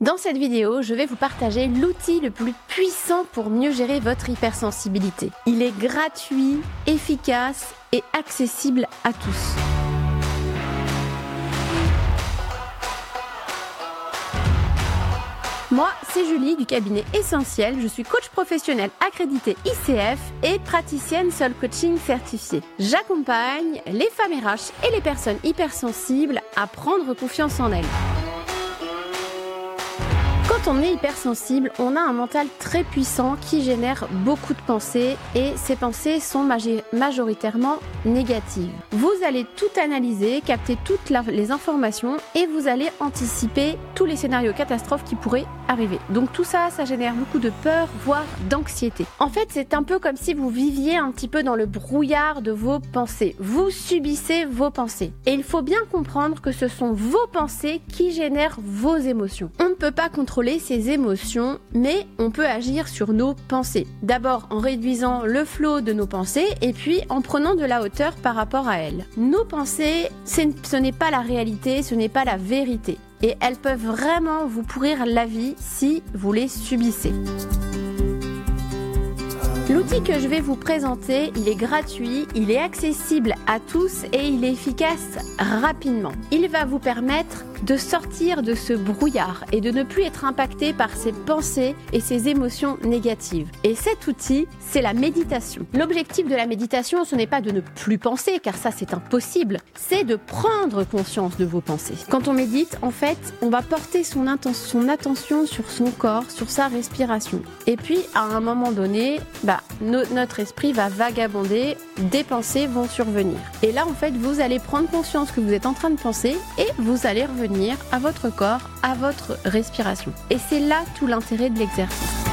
Dans cette vidéo, je vais vous partager l'outil le plus puissant pour mieux gérer votre hypersensibilité. Il est gratuit, efficace et accessible à tous. Moi, c'est Julie du cabinet Essentiel. Je suis coach professionnel accrédité ICF et praticienne Soul Coaching certifiée. J'accompagne les femmes RH et les personnes hypersensibles à prendre confiance en elles. Co On est hypersensible, on a un mental très puissant qui génère beaucoup de pensées et ces pensées sont majoritairement négatives. Vous allez tout analyser, capter toutes les informations et vous allez anticiper tous les scénarios catastrophes qui pourraient arriver. Donc tout ça, ça génère beaucoup de peur, voire d'anxiété. En fait, c'est un peu comme si vous viviez un petit peu dans le brouillard de vos pensées. Vous subissez vos pensées. Et il faut bien comprendre que ce sont vos pensées qui génèrent vos émotions. On ne peut pas contrôler ses émotions, mais on peut agir sur nos pensées. D'abord en réduisant le flot de nos pensées et puis en prenant de la hauteur par rapport à elles. Nos pensées, ce n'est pas la réalité, ce n'est pas la vérité. Et elles peuvent vraiment vous pourrir la vie si vous les subissez. Que je vais vous présenter, il est gratuit, il est accessible à tous et il est efficace rapidement. Il va vous permettre de sortir de ce brouillard et de ne plus être impacté par ses pensées et ses émotions négatives. Et cet outil, c'est la méditation. L'objectif de la méditation, ce n'est pas de ne plus penser, car ça c'est impossible, c'est de prendre conscience de vos pensées. Quand on médite, en fait, on va porter son, son attention sur son corps, sur sa respiration. Et puis, à un moment donné, bah, notre esprit va vagabonder, des pensées vont survenir. Et là, en fait, vous allez prendre conscience que vous êtes en train de penser et vous allez revenir à votre corps, à votre respiration. Et c'est là tout l'intérêt de l'exercice.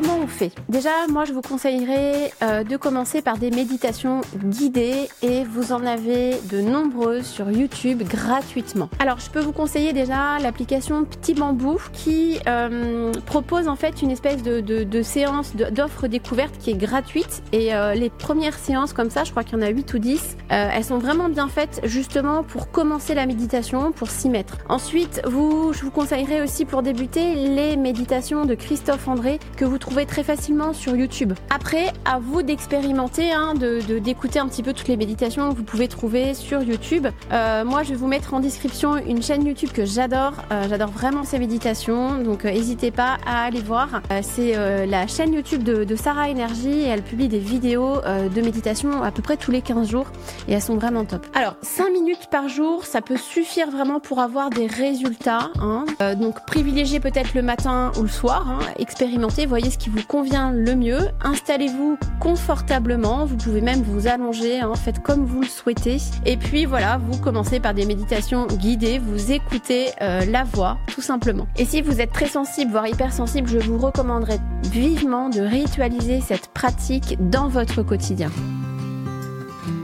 Comment on fait Déjà, moi je vous conseillerais euh, de commencer par des méditations guidées et vous en avez de nombreuses sur YouTube gratuitement. Alors je peux vous conseiller déjà l'application Petit Bambou qui euh, propose en fait une espèce de, séance d'offres découvertes qui est gratuite et euh, les premières séances comme ça, je crois qu'il y en a 8 ou 10, elles sont vraiment bien faites justement pour commencer la méditation, pour s'y mettre. Ensuite, vous, je vous conseillerais aussi pour débuter les méditations de Christophe André que vous trouvez très facilement sur YouTube. Après, à vous d'expérimenter, hein, de d'écouter un petit peu toutes les méditations que vous pouvez trouver sur YouTube. Euh, moi, je vais vous mettre en description une chaîne YouTube que j'adore. Euh, j'adore vraiment ces méditations, donc euh, n'hésitez pas à aller voir. C'est la chaîne YouTube de, de, Sarah Energy et elle publie des vidéos de méditation à peu près tous les 15 jours et elles sont vraiment top. Alors, 5 minutes par jour, ça peut suffire vraiment pour avoir des résultats. Hein. donc, privilégiez peut-être le matin ou le soir, hein, expérimentez voyez ce qui vous convient le mieux. Installez-vous confortablement. Vous pouvez même vous allonger, hein, faites comme vous le souhaitez. Et puis voilà, vous commencez par des méditations guidées. Vous écoutez euh, la voix, tout simplement. Et si vous êtes très sensible, voire hypersensible, je vous recommanderais vivement de ritualiser cette pratique dans votre quotidien.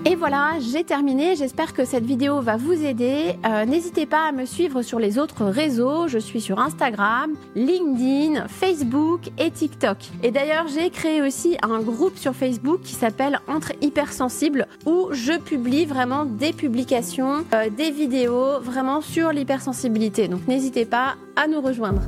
Et voilà, j'ai terminé. J'espère que cette vidéo va vous aider. Euh, n'hésitez pas à me suivre sur les autres réseaux. Je suis sur Instagram, LinkedIn, Facebook et TikTok. Et d'ailleurs, j'ai créé aussi un groupe sur Facebook qui s'appelle Entre Hypersensibles où je publie vraiment des publications, euh, des vidéos vraiment sur l'hypersensibilité. Donc n'hésitez pas à nous rejoindre.